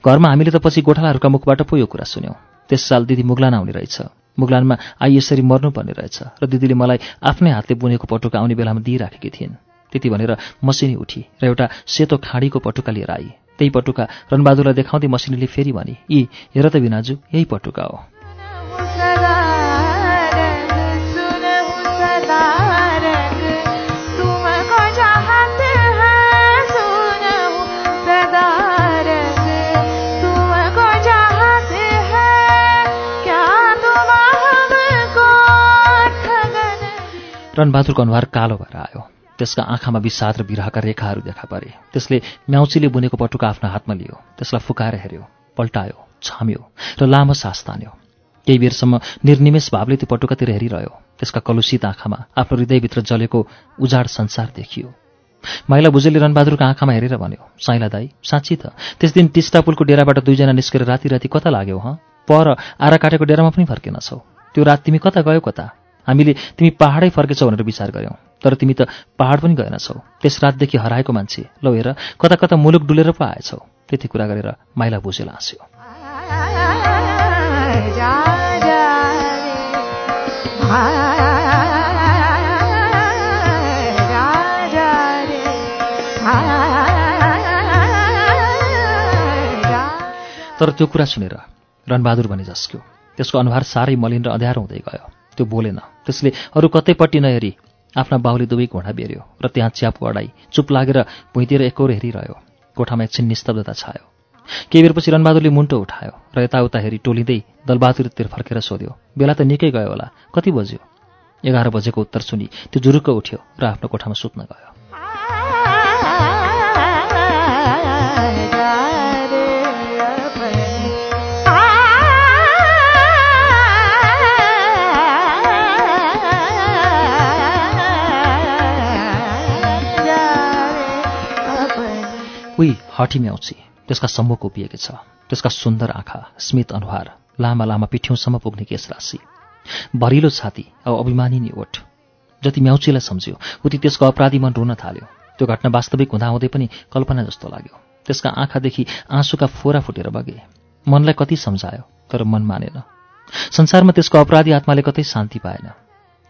घरमा हामीले त पछि गोठालाहरूका मुखबाट पो यो कुरा सुन्यौँ। त्यस साल दिदी मुगलान आउने रहेछ। मुगलानमा आई यसरी मर्नुपर्ने रहेछ र दिदीले मलाई आफ्नै हातले बुनेको पटुका आउने बेलामा दिइराखेकी थिइन्। त्यति भनेर मसिनी उठी र एउटा सेतो खाडीको पटुका लिएर आई। त्यही पटुका रणबहादुरलाई देखाउँदै मसिनीले फेरि भने यी हेर त बिनाजु यही पटुका हो। रणबहादुरको अनुहार कालो भएर आयो। त्यसका आँखामा विषाद र विरहका रेखाहरू देखा परे। त्यसले म्याउचीले बुनेको पटुका आफ्नो हातमा लियो। त्यसलाई फुकाएर हेऱ्यो पल्टायो छाम्यो र लामो सास तान्यो। केही बेरसम्म निर्निमेष भावले त्यो पटुकातिर हेरिरह्यो। त्यसका कलुषित आँखामा आफ्नो हृदयभित्र जलेको उजाड संसार देखियो। माइला भुजेलले रणबहादुरको आँखामा हेरेर भन्यो साइला दाई साँच्ची त? त्यस दिन टिस्टापुलको डेराबाट दुईजना निस्केर राति राति कता लाग्यौ हँ? पर आरा काटेको डेरामा पनि फर्केनछौ त्यो रात तिमी कता गयो कता? हामीले तिमी पहाडै फर्केछौ भनेर विचार गऱ्यौँ तर तिमी त पहाड पनि गएनछौ। त्यस रातदेखि हराएको मान्छे। लौ हेर कता कता मुलुक डुलेर पो आएछौ। त्यति कुरा गरेर माइला भुजेल हाँस्यो। तर त्यो कुरा सुनेर रणबहादुर भने जस्क्यो त्यसको अनुहार साह्रै मलिन र अँध्यारो हुँदै गयो। त्यो बोलेन। त्यसले अरू कतैपट्टि नहेरी आफ्ना बाहुले दुवै घोडा बेर्यो र त्यहाँ च्यापो अडाई चुप लागेर भुइँतिर एकौर हेरिरह्यो। कोठामा एकछिन निस्तब्धता छायो। केही बेरपछि रणबहादुरले मुन्टो उठायो र यताउता हेरी टोलिँदै दलबहादुरतिर फर्केर सोध्यो बेला त निकै गयो होला कति बज्यो? एघार बजेको उत्तर सुनि त्यो जुरुक्क उठ्यो र आफ्नो कोठामा सुत्न गयो। म्याउँछी त्यसका सम्मुख उभिएकी छ। त्यसका सुन्दर आँखा स्मित अनुहार लामा लामा पिठ्यौँसम्म पुग्ने केश राशि। भरिलो छाती औ अभिमानिनी ओठ। जति म्याउचीलाई सम्झ्यो उति त्यसको अपराधी मन रुन थाल्यो। त्यो घटना वास्तविक हुँदाहुँदै पनि कल्पना जस्तो लाग्यो। त्यसका आँखादेखि आँसुका फोरा फुटेर बगे। मनलाई कति सम्झायो तर मन मानेन। संसारमा त्यसको अपराधी आत्माले कतै शान्ति पाएन।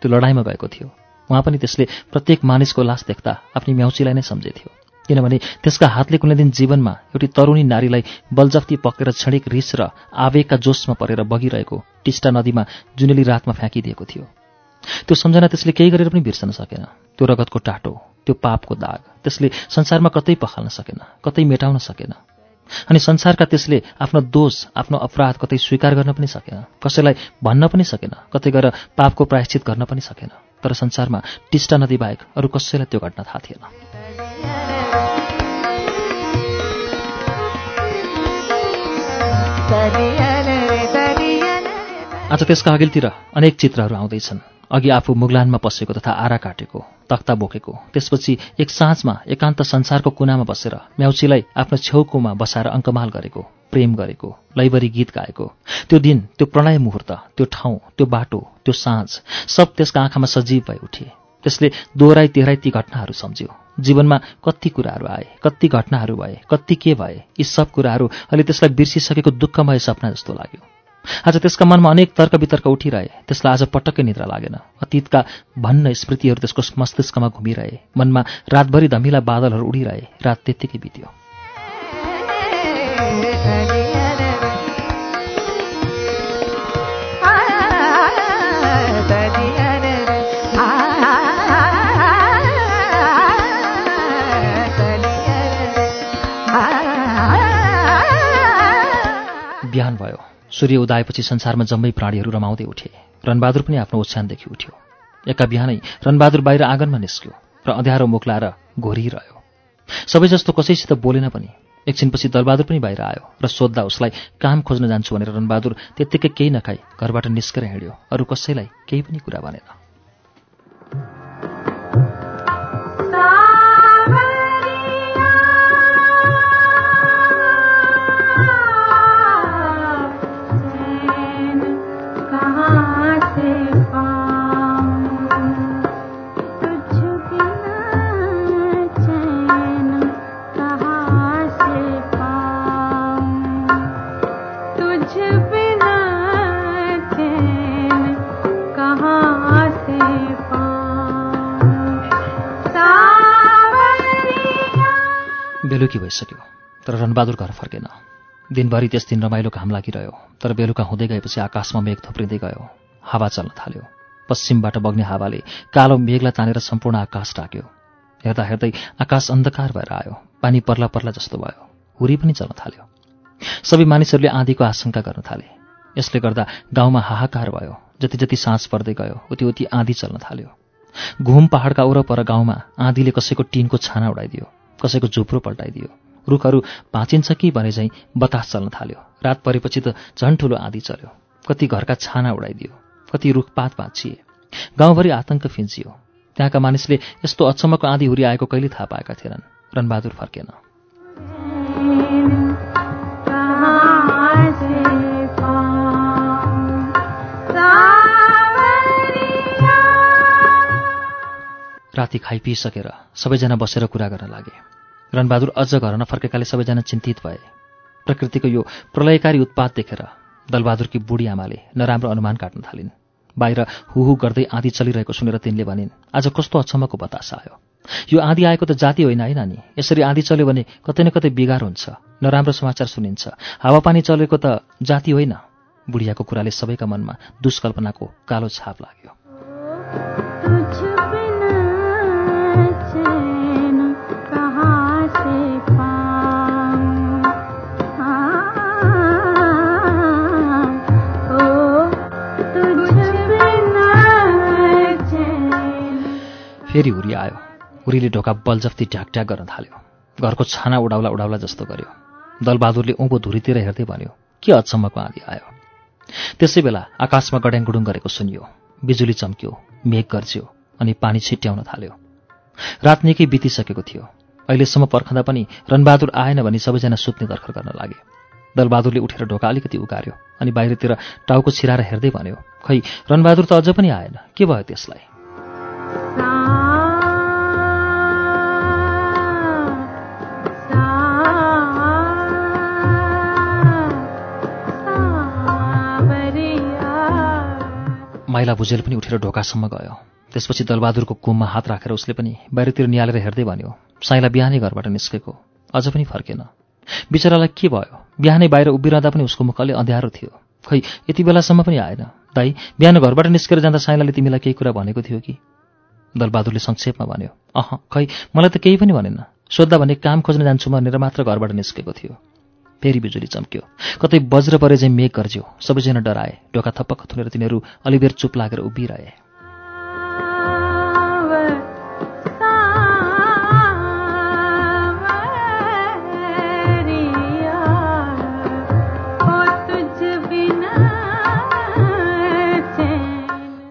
त्यो लडाइँमा गएको थियो। उहाँ पनि त्यसले प्रत्येक मानिसको लास देख्दा आफ्नी म्याउचीलाई नै सम्झेथ्यो। किनभने त्यसका हातले कुनै दिन जीवनमा एउटी तरुणी नारीलाई बलजफ्ती पक्रेर क्षणिक रिस र आवेगका जोसमा परेर बगिरहेको टिस्टा नदीमा जुनेली रातमा फ्याँकिदिएको थियो। त्यो सम्झना त्यसले केही गरेर पनि बिर्सन सकेन। त्यो रगतको टाटो त्यो पापको दाग त्यसले संसारमा कतै पखाल्न सकेन कतै मेटाउन सकेन। अनि संसारका त्यसले आफ्नो दोष आफ्नो अपराध कतै स्वीकार गर्न पनि सकेन। कसैलाई भन्न पनि सकेन कतै गएर पापको प्रायश्चित गर्न पनि सकेन। तर संसारमा टिस्टा नदी बाहेक अरू कसैलाई त्यो घटना थाहा थिएन। आज त्यसका अघिल्तिर अनेक चित्रहरू आउँदैछन्। अघि आफू मुगलानमा पसेको तथा आरा काटेको तख्ता बोकेको त्यसपछि एक साँझमा एकान्त संसारको कुनामा बसेर म्याउचीलाई आफ्नो छेउकोमा बसाएर अङ्कमाल गरेको प्रेम गरेको लैबरी गीत गाएको। त्यो दिन त्यो प्रणय मुहूर्त त्यो ठाउँ त्यो बाटो त्यो साँझ सब त्यसका आँखामा सजीव भई उठे। त्यसले दोहोऱ्याइ तेह्राइ ती घटनाहरू सम्झ्यो जीवनमा कति कुराहरू आए कति घटनाहरू भए कति के भए यी सब कुराहरू अहिले त्यसलाई बिर्सिसकेको दुःखमय सपना जस्तो लाग्यो आज त्यसका मनमा अनेक तर्क वितर्क उठिरहे त्यसलाई आज पटक्कै निद्रा लागेन अतीतका भन्न स्मृतिहरू त्यसको मस्तिष्कमा घुमिरहे मनमा रातभरि धमिला बादलहरू उडिरहे रात त्यत्तिकै बित्यो बिहान भयो। सूर्य उदाएपछि संसारमा जम्मै प्राणीहरू रमाउँदै उठे। रणबहादुर पनि आफ्नो ओछ्यानदेखि उठ्यो। एका बिहानै रणबहादुर बाहिर आँगनमा निस्क्यो र अँध्यारो मुख लाएर घोरिरह्यो। सबै जस्तो कसैसित बोलेन पनि। एकछिनपछि दलबहादुर पनि बाहिर आयो र सोद्धा उसलाई काम खोज्न जान्छु भनेर रणबहादुर त्यत्तिकै केही नखाई घरबाट निस्केर हिँड्यो। अरू कसैलाई केही पनि कुरा भनेन। बेलुकी भइसक्यो तर रणबहादुर घर फर्केन। दिनभरि त्यस दिन रमाइलो घाम लागिरह्यो तर बेलुका हुँदै गएपछि आकाशमा मेघ थुप्रिँदै गयो हावा चल्न थाल्यो। पश्चिमबाट बग्ने हावाले कालो मेघलाई तानेर सम्पूर्ण आकाश ढाक्यो। हेर्दा हेर्दै आकाश अन्धकार भएर आयो पानी पर्ला पर्ला जस्तो भयो हुरी पनि चल्न थाल्यो। सबै मानिसहरूले आँधीको आशंका गर्न थाले। यसले गर्दा गाउँमा हाहाकार भयो जति जति साँझ पर्दै गयो उति उति आँधी चल्न थाल्यो। घुम पहाडका वरपर गाउँमा आँधीले कसैको टिनको छाना उडाइदियो। कसैको झुप्रो पल्टाइदियो। रुखहरू भाँचिन्छ कि भने झैँ बतास चल्न थाल्यो। रात परेपछि त झन् ठुलो आँधी चल्यो। कति घरका छाना उडाइदियो। कति रुखपात भाँचिए गाउँभरि आतंक फिन्चियो त्यहाँका मानिसले यस्तो अचम्मको आँधी हुरी आएको कहिले थाहा पाएका थिएनन्। रणबहादुर फर्केन। राति खाइपिइसकेर सबैजना बसेर कुरा गर्न लागे। रणबहादुर अझ घर नफर्केकाले सबैजना चिन्तित भए। प्रकृतिको यो प्रलयकारी उत्पात देखेर दलबहादुरकी बुढी आमाले नराम्रो अनुमान काट्न थालिन्। बाहिर हुहु गर्दै आँधी चलिरहेको सुनेर तिनले भनिन् आज कस्तो अचम्मको बतास आयो। यो आँधी आएको त जाति होइन है नानी यसरी आँधी चल्यो भने कतै न कतै बिगार हुन्छ नराम्रो समाचार सुनिन्छ। हावापानी चलेको त जाति होइन? बुढियाको कुराले सबैका मनमा दुष्कल्पनाको कालो छाप लाग्यो। फेरि हुरी आयो। हुरीले ढोका बलजफ्ती ढ्याकढ्याक गर्न थाल्यो। घरको छाना उडाउला उडाउला जस्तो गर्यो। दलबहादुरले उँभो धुरीतिर हेर्दै भन्यो के अचम्मको आँधी आयो? त्यसै बेला आकाशमा गड्याङगुडुङ गरेको सुनियो। बिजुली चम्क्यो मेघ गर्ज्यो अनि पानी छिट्याउन थाल्यो। रात निकै बितिसकेको थियो। अहिलेसम्म पर्खँदा पनि रणबहादुर आएन भनी सबैजना सुत्ने दर्खर गर्न लागे। दलबहादुरले उठेर ढोका अलिकति उगार्यो अनि बाहिरतिर टाउको छिराएर हेर्दै भन्यो खै रणबहादुर त अझ पनि आएन। के भयो त्यसलाई? माइला भुजेल पनि उठेर ढोकासम्म गयो। त्यसपछि दलबहादुरको कुममा हात राखेर उसले पनि बाहिरतिर निहालेर हेर्दै भन्यो साइला बिहानै घरबाट निस्केको। अझ पनि फर्केन। बिचरालाई के भयो? बिहानै बाहिर उभिरहँदा पनि उसको मुख अलि अँध्यारो थियो। खै यति बेलासम्म पनि आएन। दाई बिहान घरबाट निस्केर जाँदा साइलाले तिमीलाई केही कुरा भनेको थियो कि? दलबहादुरले संक्षेपमा भन्यो अह खै मलाई त केही पनि भनेन। सोद्धा भने काम खोज्न जान्छु भनेर मात्र घरबाट निस्केको थियो। फेरि बिजुली चम्क्यो। कतै वज्र परे चाहिँ मेघ गर्ज्यो। सबैजना डराए। ढोका थप्पक थुनेर तिनीहरू अलिबेर चुप लागेर उभिरहे।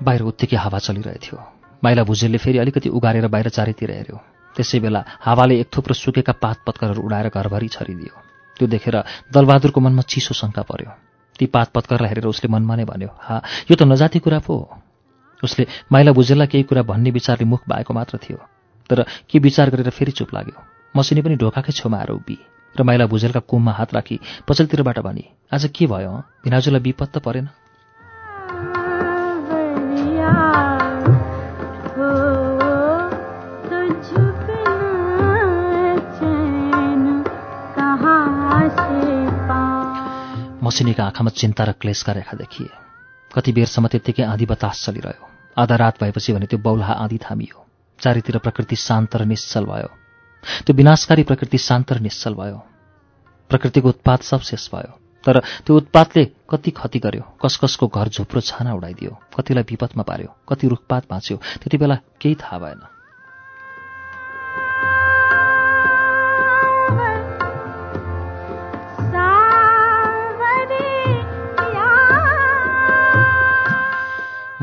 बाहिर उत्तिकै हावा चलिरहेथ्यो। माइला भुजेलले फेरि अलिकति उगारेर बाहिर चारैतिर हेऱ्यो। त्यसै बेला हावाले एक थुप्रो सुकेका पात पत्करहरू उडाएर घरभरि छरिदियो। त्यो देखेर दलबहादुरको मनमा चिसो शङ्का पर्यो। ती पात पत्करलाई हेरेर उसले मनमा नै भन्यो हा यो त नजाति कुरा पो उसले माइला भुजेललाई केही कुरा भन्ने विचारले मुख भएको मात्र थियो तर के विचार गरेर फेरि चुप लाग्यो। मसिनी पनि ढोकाकै छेउमा आएर उभि र माइला भुजेलका कुममा हात राखी पछिल्लोतिरबाट भनी आज के भयो? भिनाजुलाई विपद त परेन? मसिनीका आँखामा चिन्ता र क्लेशका रेखा देखिए। कति बेरसम्म त्यत्तिकै आँधी बतास चलिरह्यो। आधा रात भएपछि भने त्यो बौलाहा आँधी थामियो। चारैतिर प्रकृति शान्त र निश्चल भयो। त्यो विनाशकारी प्रकृति शान्त र निश्चल भयो। प्रकृतिको उत्पात सब शेष भयो। तर त्यो उत्पातले कति क्षति गर्यो कस कसको घर झुप्रो छाना उडाइदियो कतिलाई विपदमा पार्यो कति रुखपात भाँच्यो त्यति बेला केही थाहा भएन।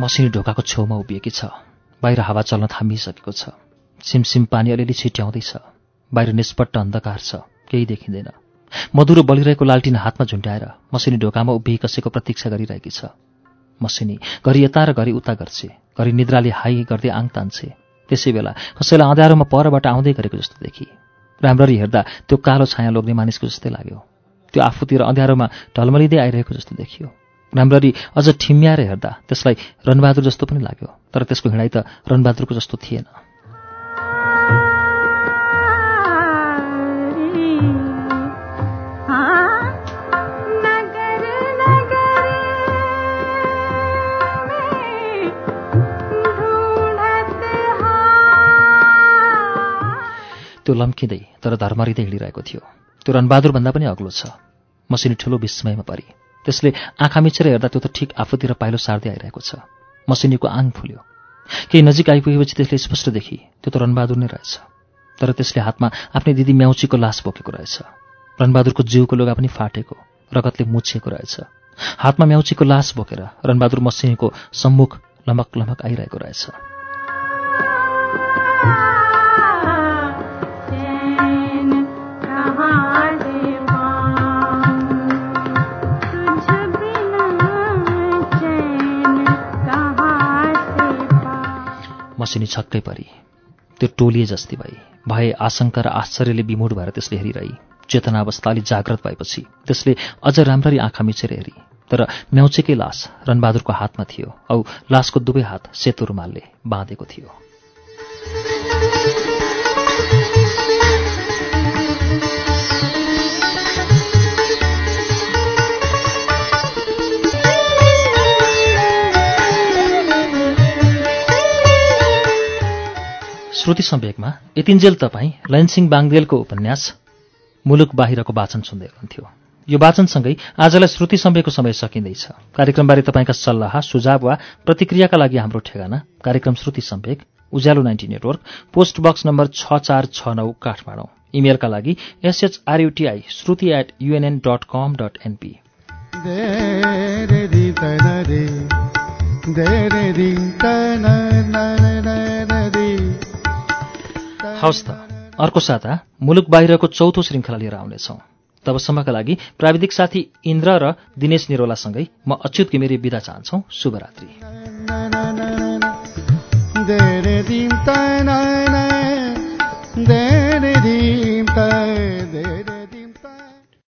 मसिनी ढोकाको छेउमा उभिएकी छ। बाहिर हावा चल्न थामिसकेको छ। सिमसिम पानी अलिअलि छिट्याउँदैछ। बाहिर निष्पट्ट अन्धकार छ। केही देखिँदैन। मधुरो बलिरहेको लालटिन हातमा झुन्ड्याएर मसिनी ढोकामा उभिई कसैको प्रतीक्षा गरिरहेकी छ। मसिनी घरि यता र घरि उता गर्छे। घरि निद्राले हाई गर्दै आङ तान्छे। त्यसै बेला कसैलाई अँध्यारोमा परबाट आउँदै गरेको जस्तो देखि। राम्ररी हेर्दा त्यो कालो छाया लोग्ने मानिसको जस्तै लाग्यो। त्यो आफूतिर अँध्यारोमा ढलमलिँदै आइरहेको जस्तो देखियो। राम्ररी अझ ठिम्याएर हेर्दा त्यसलाई रणबहादुर जस्तो पनि लाग्यो तर त्यसको हिँडाइ त रणबहादुरको जस्तो थिएन। त्यो लम्किँदै तर धर्मरिँदै हिँडिरहेको थियो। त्यो रणबहादुर भन्दा पनि अग्लो छ। मसिनी ठुलो विस्मयमा परी। त्यसले आँखा मिचेर हेर्दा त्यो त ठिक आफूतिर पाइलो सार्दै आइरहेको छ। मसिनीको आङ फुल्यो। केही नजिक आइपुगेपछि त्यसले स्पष्ट देखि त्यो त रणबहादुर नै रहेछ। तर त्यसले हातमा आफ्नै दिदी म्याउचीको लास बोकेको रहेछ। रणबहादुरको जिउको लुगा पनि फाटेको रगतले मुछिएको रहेछ। हातमा म्याउचीको लास बोकेर रणबहादुर मसिनीको सम्मुख लमक लमक आइरहेको रहेछ। मसिनी छक्कै परी। त्यो टोलिए जस्ती भई। भए आशंका र आश्चर्यले विमूढ भएर त्यसले हेरिरही। चेतना अवस्था अलि जाग्रत भएपछि त्यसले अझ राम्ररी आँखा मिचेर हेरी। तर म्याउचेकै लास रणबहादुरको हातमा थियो औ लासको दुवै हात सेतो रुमालले बाँधेको थियो। श्रुति सम्वेकमा यतिन्जेल तपाईँ लैनसिंह बाङ्देलको उपन्यास मुलुक बाहिरको वाचन सुन्दै हुनुहुन्थ्यो। यो वाचनसँगै आजलाई श्रुति सम्वेकको समय सकिँदैछ। कार्यक्रमबारे तपाईँका सल्लाह सुझाव वा प्रतिक्रियाका लागि हाम्रो ठेगाना कार्यक्रम Shruti Samvek Ujyaalo ninety network post box number छ चार छ नौ काठमाडौँ। इमेलका लागि S H R U T I Shruti at UNN dot com dot NP हवस् त अर्को साता मुलुक बाहिरको चौथो श्रृङ्खला लिएर आउनेछौँ। तबसम्मका लागि प्राविधिक साथी इन्द्र र दिनेश निरोलासँगै म अच्युत घिमिरे बिदा चाहन्छौ। शुभरात्रि।